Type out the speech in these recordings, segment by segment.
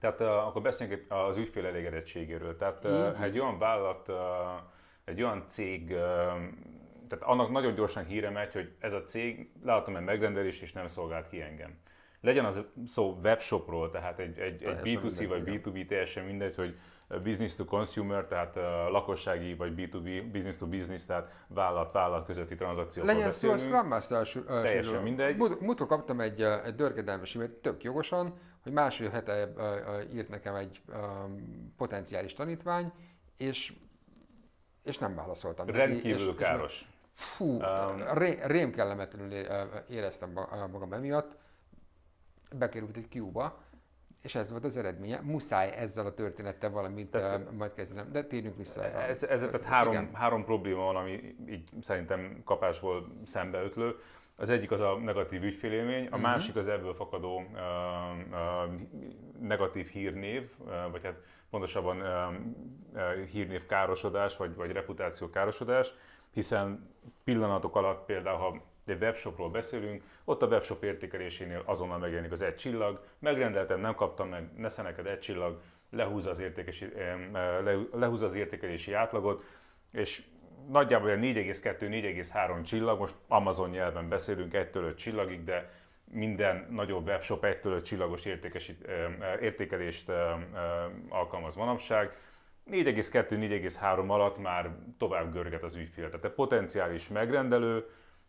Tehát uh, akkor beszéljünk az ügyfél elégedettségéről. Tehát uh, egy olyan vállalat, uh, egy olyan cég, uh, tehát annak nagyon gyorsan híre megy, hogy ez a cég látom egy megrendelést és nem szolgált ki engem. Legyen az szó webshopról, tehát egy, egy, egy B2C vagy B2B, teljesen mindegy, hogy business to consumer, tehát uh, lakossági vagy B2B, business to business, tehát vállalat-vállalat közötti tranzakciókról Legyen szó a Scrum Master Teljesen mindegy. Múltkor kaptam egy, egy dörgedelmes e tök jogosan, hogy másfél hete írt nekem egy potenciális tanítvány, és, és nem válaszoltam. Rendkívül és, káros. És, fú, um, ré, rém kellemetlenül éreztem magam emiatt. Bekerült egy Q-ba, és ez volt az eredménye. Muszáj ezzel a történettel valamit tehát, uh, majd kezdenem, de térjünk vissza. Ez, ez tehát három, három probléma van, ami így szerintem kapásból szembeötlő. Az egyik az a negatív ügyfélélmény, a uh-huh. másik az ebből fakadó uh, uh, negatív hírnév, uh, vagy hát pontosabban uh, hírnév károsodás, vagy, vagy reputáció károsodás, hiszen pillanatok alatt például, ha egy webshopról beszélünk, ott a webshop értékelésénél azonnal megjelenik az egy csillag, megrendeltem, nem kaptam meg, nesze neked egy csillag, lehúzza az, értékesi, lehúzza az értékelési átlagot, és nagyjából 4,2-4,3 csillag, most Amazon nyelven beszélünk 1 5 csillagig, de minden nagyobb webshop 1 5 csillagos értékelést alkalmaz manapság. 4,2-4,3 alatt már tovább görget az ügyfél. Tehát a potenciális megrendelő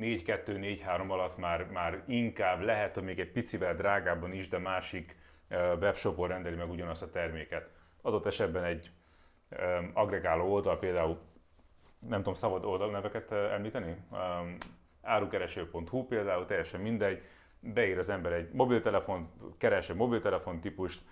4-2-4-3 alatt már, már inkább lehet, hogy még egy picivel drágábban is, de másik webshopon rendeli meg ugyanazt a terméket. Adott esetben egy agregáló oldal, például nem tudom szabad oldalneveket említeni, árukereső.hu például, teljesen mindegy, beír az ember egy mobiltelefon, keres egy mobiltelefon típust,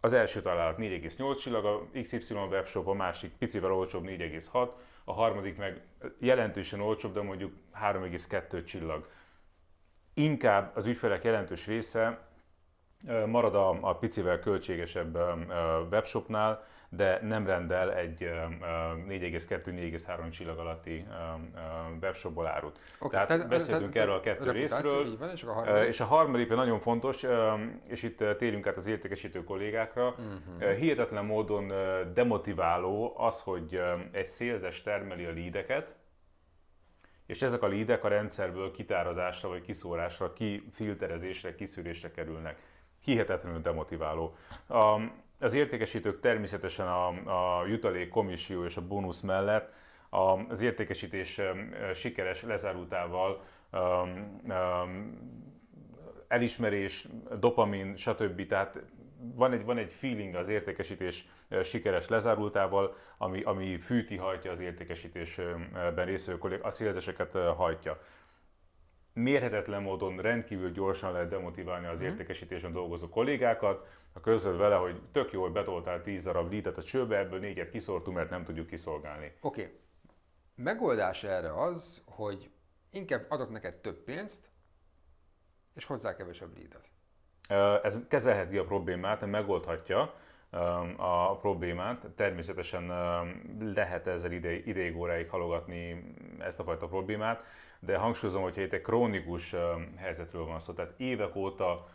az első találat 4,8 csillag, a XY webshop, a másik picivel olcsóbb 4,6, a harmadik meg jelentősen olcsóbb, de mondjuk 3,2 csillag. Inkább az ügyfelek jelentős része marad a, a picivel költségesebb webshopnál, de nem rendel egy 4,2-4,3 csillag alatti webshopból árut. Okay, tehát, tehát beszéltünk tehát, erről a kettő részről. Van, és, a harmadik. és a harmadik nagyon fontos, és itt térünk át az értékesítő kollégákra. Uh-huh. Hihetetlen módon demotiváló az, hogy egy szélzes termeli a lídeket, és ezek a lídek a rendszerből kitározásra vagy kiszórásra, kifilterezésre, kiszűrésre kerülnek hihetetlenül demotiváló. A, az értékesítők természetesen a, a jutalék, komissió és a bónusz mellett az értékesítés sikeres lezárultával um, um, elismerés, dopamin, stb. Tehát van egy, van egy feeling az értékesítés sikeres lezárultával, ami, ami fűti, hajtja az értékesítésben részvevő a szélzeseket hajtja mérhetetlen módon rendkívül gyorsan lehet demotiválni az mhm. értékesítésen dolgozó kollégákat, ha közöld vele, hogy tök jó, hogy betoltál 10 darab lítet a csőbe, ebből négyet kiszortunk, mert nem tudjuk kiszolgálni. Oké. Okay. Megoldás erre az, hogy inkább adok neked több pénzt, és hozzá kevesebb lídet. Ez kezelheti a problémát, megoldhatja a problémát. Természetesen lehet ezzel ideig, ideig óráig halogatni ezt a fajta problémát, de hangsúlyozom, hogyha itt egy krónikus helyzetről van szó, tehát évek óta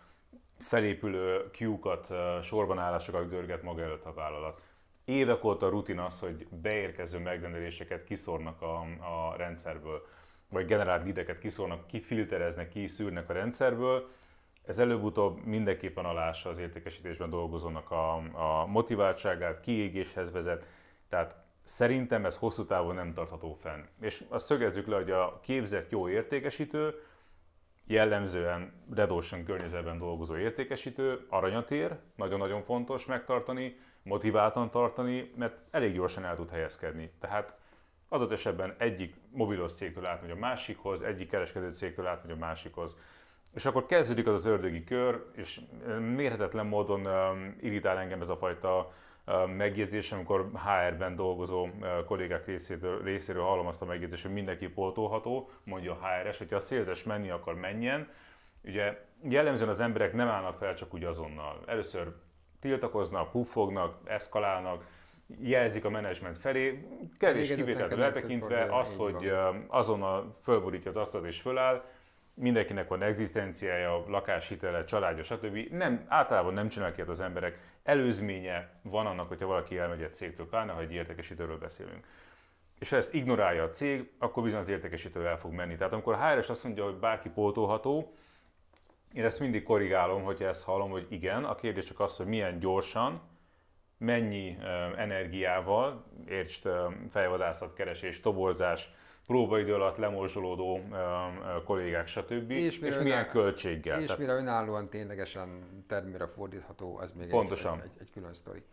felépülő kiúkat, sorban állásokat görget maga előtt a vállalat. Évek óta rutin az, hogy beérkező megrendeléseket kiszórnak a, a rendszerből, vagy generált lideket kiszórnak, kifiltereznek, kiszűrnek a rendszerből, ez előbb-utóbb mindenképpen alássa az értékesítésben dolgozónak a, a motiváltságát, kiégéshez vezet, tehát szerintem ez hosszú távon nem tartható fenn. És azt szögezzük le, hogy a képzett jó értékesítő, jellemzően Red Ocean környezetben dolgozó értékesítő, aranyat ér, nagyon-nagyon fontos megtartani, motiváltan tartani, mert elég gyorsan el tud helyezkedni. Tehát adott esetben egyik mobilos cégtől átmegy a másikhoz, egyik kereskedő cégtől átmegy a másikhoz. És akkor kezdődik az az ördögi kör, és mérhetetlen módon irritál engem ez a fajta megjegyzés, amikor HR-ben dolgozó kollégák részéről, részéről hallom azt a megjegyzést, hogy mindenki pótolható, mondja a HR-es, hogyha a szélzes menni akar, menjen. Ugye jellemzően az emberek nem állnak fel csak úgy azonnal. Először tiltakoznak, puffognak, eszkalálnak, jelzik a menedzsment felé, kevés kivételtől eltekintve az, hogy azonnal fölborítja az asztalt és föláll, mindenkinek van egzisztenciája, lakáshitele, családja, stb. Nem, általában nem csinálják ilyet az emberek. Előzménye van annak, hogyha valaki elmegy egy cégtől, pláne, ha egy értékesítőről beszélünk. És ha ezt ignorálja a cég, akkor bizony az értékesítő el fog menni. Tehát amikor a HRS azt mondja, hogy bárki pótolható, én ezt mindig korrigálom, hogyha ezt hallom, hogy igen, a kérdés csak az, hogy milyen gyorsan, mennyi energiával, értsd fejvadászat, keresés, toborzás, próbaidő alatt lemorzsolódó kollégák, stb. És, és milyen önáll... költséggel. És tehát... mire önállóan ténylegesen termére fordítható, az még Pontosan. Egy, egy, egy, egy külön sztori.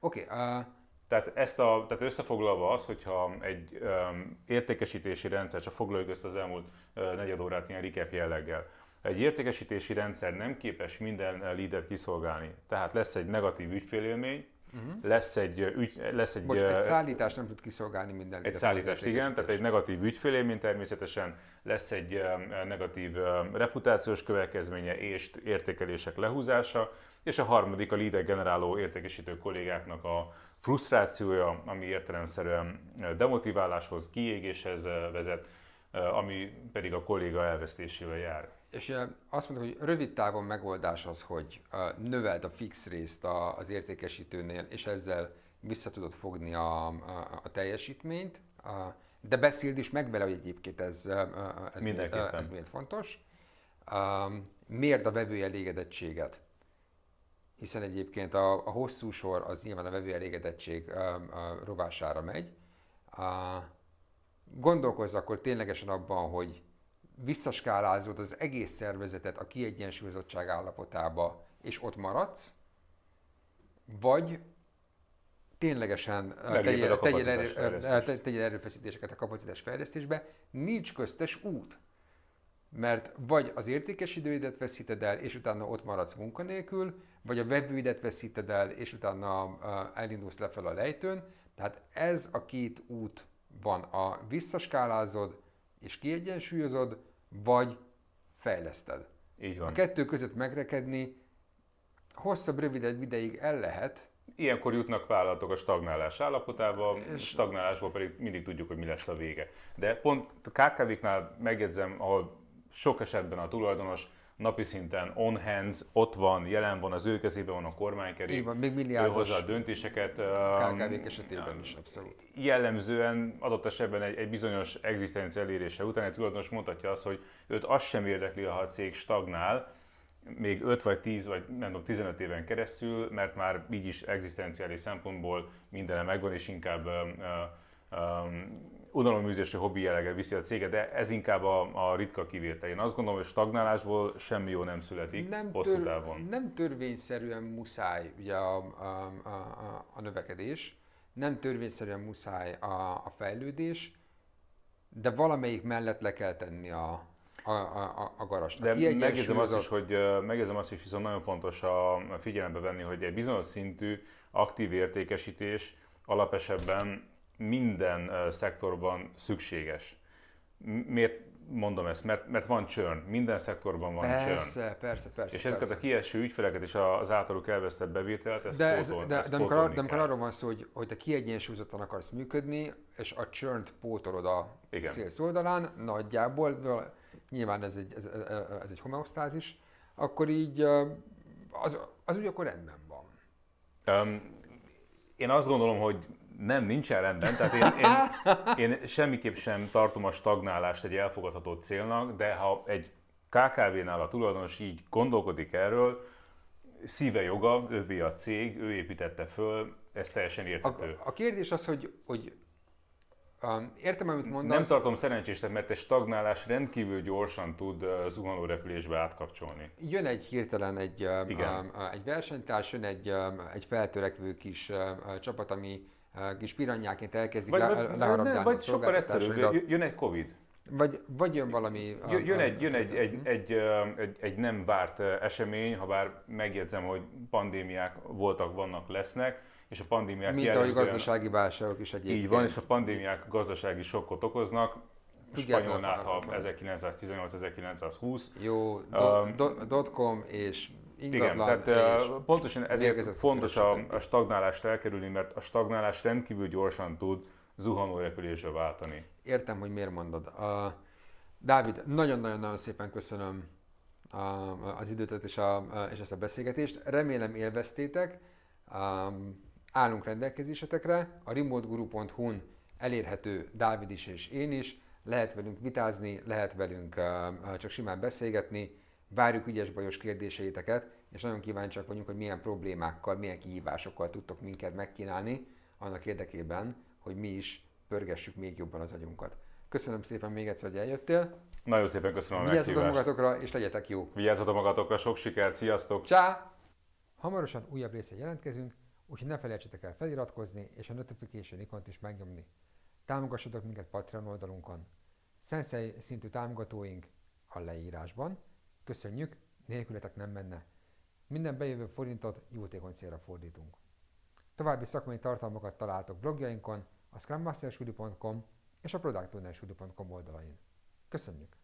Oké, okay, uh... Tehát, ezt a, tehát összefoglalva az, hogyha egy um, értékesítési rendszer, csak foglaljuk ezt az elmúlt uh, negyed órát ilyen recap jelleggel, egy értékesítési rendszer nem képes minden leadet kiszolgálni. Tehát lesz egy negatív ügyfélélmény, Uh-huh. Lesz egy, ügy, lesz egy, Bocs, egy szállítás nem tud kiszolgálni minden. Egy szállítást, igen, tehát egy negatív ügyfélélmény természetesen, lesz egy negatív reputációs következménye és értékelések lehúzása, és a harmadik a leader generáló értékesítő kollégáknak a frusztrációja, ami értelemszerűen demotiváláshoz, kiégéshez vezet, ami pedig a kolléga elvesztésével jár. És azt mondom, hogy rövid távon megoldás az, hogy növeld a fix részt az értékesítőnél, és ezzel vissza tudod fogni a, a, a teljesítményt, de beszéld is meg vele, hogy egyébként ez, ez, miért, ez miért fontos. Mérd a vevő elégedettséget, hiszen egyébként a, a hosszú sor az nyilván a vevő elégedettség rovására megy. Gondolkozz akkor ténylegesen abban, hogy visszaskálázod az egész szervezetet a kiegyensúlyozottság állapotába, és ott maradsz, vagy ténylegesen tegyél, tegyél, erő, tegyél erőfeszítéseket a kapacitás fejlesztésbe, nincs köztes út. Mert vagy az értékes időidet veszíted el, és utána ott maradsz munkanélkül, vagy a vevőidet veszíted el, és utána elindulsz lefelé a lejtőn. Tehát ez a két út van. A visszaskálázod és kiegyensúlyozod, vagy fejleszted. Így van. A kettő között megrekedni hosszabb, rövidebb ideig el lehet. Ilyenkor jutnak vállalatok a stagnálás állapotába, és stagnálásból pedig mindig tudjuk, hogy mi lesz a vége. De pont a KKV-knál megjegyzem, ahol sok esetben a tulajdonos napi szinten on hands, ott van, jelen van, az ő kezében van a kormánykerék, Így van, még milliárdos ő hozza a döntéseket. kkv esetében is, abszolút. Jellemzően adott esetben egy, egy bizonyos egzisztencia elérése után egy tulajdonos mondhatja azt, hogy őt az sem érdekli, ha a cég stagnál, még 5 vagy 10 vagy nem tudom, 15 éven keresztül, mert már így is egzisztenciális szempontból mindenem megvan, és inkább um, um, unaloműzési hobbi jellege viszi a céget, de ez inkább a, a ritka kivétel. Én azt gondolom, hogy stagnálásból semmi jó nem születik nem hosszú tör, távon. Nem törvényszerűen muszáj ugye a, a, a, a növekedés, nem törvényszerűen muszáj a, a fejlődés, de valamelyik mellett le kell tenni a, a, a, a garast. De megjegyzem azt is, hogy megjegyzem azt is, viszont nagyon fontos a figyelembe venni, hogy egy bizonyos szintű aktív értékesítés alapesetben minden szektorban szükséges. Miért mondom ezt? Mert, mert van csörn. Minden szektorban van persze, csörn. Persze, persze, persze. És ezeket a kieső ügyfeleket és az általuk elvesztett bevételt, ezt de, ez, pótol, de, ezt de, amikor, de amikor arról van szó, hogy, hogy te kiegyensúlyozottan akarsz működni, és a churn pótolod a szélsz oldalán, nagyjából, nyilván ez egy, ez, ez egy homeosztázis, akkor így az, az úgy akkor rendben van. Um, én azt gondolom, hogy nem, nincsen rendben. Tehát én, én, én semmiképp sem tartom a stagnálást egy elfogadható célnak, de ha egy KKV-nál a tulajdonos így gondolkodik erről, szíve joga, ővé a cég, ő építette föl, ez teljesen érthető. A, a kérdés az, hogy, hogy um, értem, amit mondasz. Nem tartom szerencsésnek, mert egy stagnálás rendkívül gyorsan tud uh, zuhanó repülésbe átkapcsolni. Jön egy hirtelen egy, um, Igen. Um, egy versenytárs, jön egy, um, egy feltörekvő kis csapat, ami kis piranyáként elkezdik vagy, le, leharabdálni Vagy sokkal egyszerűbb, jön egy Covid. Vagy, vagy jön valami... Jön, egy, jön egy, egy, egy, egy, egy nem várt esemény, ha bár megjegyzem, hogy pandémiák voltak, vannak, lesznek, és a pandémiák Mint ahogy gazdasági válságok is egyébként. Így van, és a pandémiák gazdasági sokkot okoznak. Spanyolnál, ha 1918-1920. Jó, um, dotcom és ingatlan Igen, tehát pontosan ezért fontos a, a stagnálást elkerülni, mert a stagnálás rendkívül gyorsan tud zuhanó repülésre váltani. Értem, hogy miért mondod. A, Dávid, nagyon-nagyon-nagyon szépen köszönöm a, az időt és, a, és ezt a beszélgetést. Remélem élveztétek. Um, állunk rendelkezésetekre. A remoteguru.hu-n elérhető Dávid is és én is. Lehet velünk vitázni, lehet velünk uh, csak simán beszélgetni. Várjuk ügyes bajos kérdéseiteket, és nagyon kíváncsiak vagyunk, hogy milyen problémákkal, milyen kihívásokkal tudtok minket megkínálni annak érdekében, hogy mi is pörgessük még jobban az agyunkat. Köszönöm szépen még egyszer, hogy eljöttél. Nagyon szépen köszönöm a Vigyázzatok magatokra, és legyetek jó. Vigyázzatok magatokra, sok sikert, sziasztok! Csá! Hamarosan újabb része jelentkezünk, úgyhogy ne felejtsetek el feliratkozni, és a notification ikont is megnyomni. Támogassatok minket Patreon oldalunkon. Sensei szintű támogatóink a leírásban. Köszönjük, nélkületek nem menne. Minden bejövő forintot jótékony célra fordítunk. További szakmai tartalmakat találtok blogjainkon, a scrummasterstudio.com és a productownerstudio.com oldalain. Köszönjük!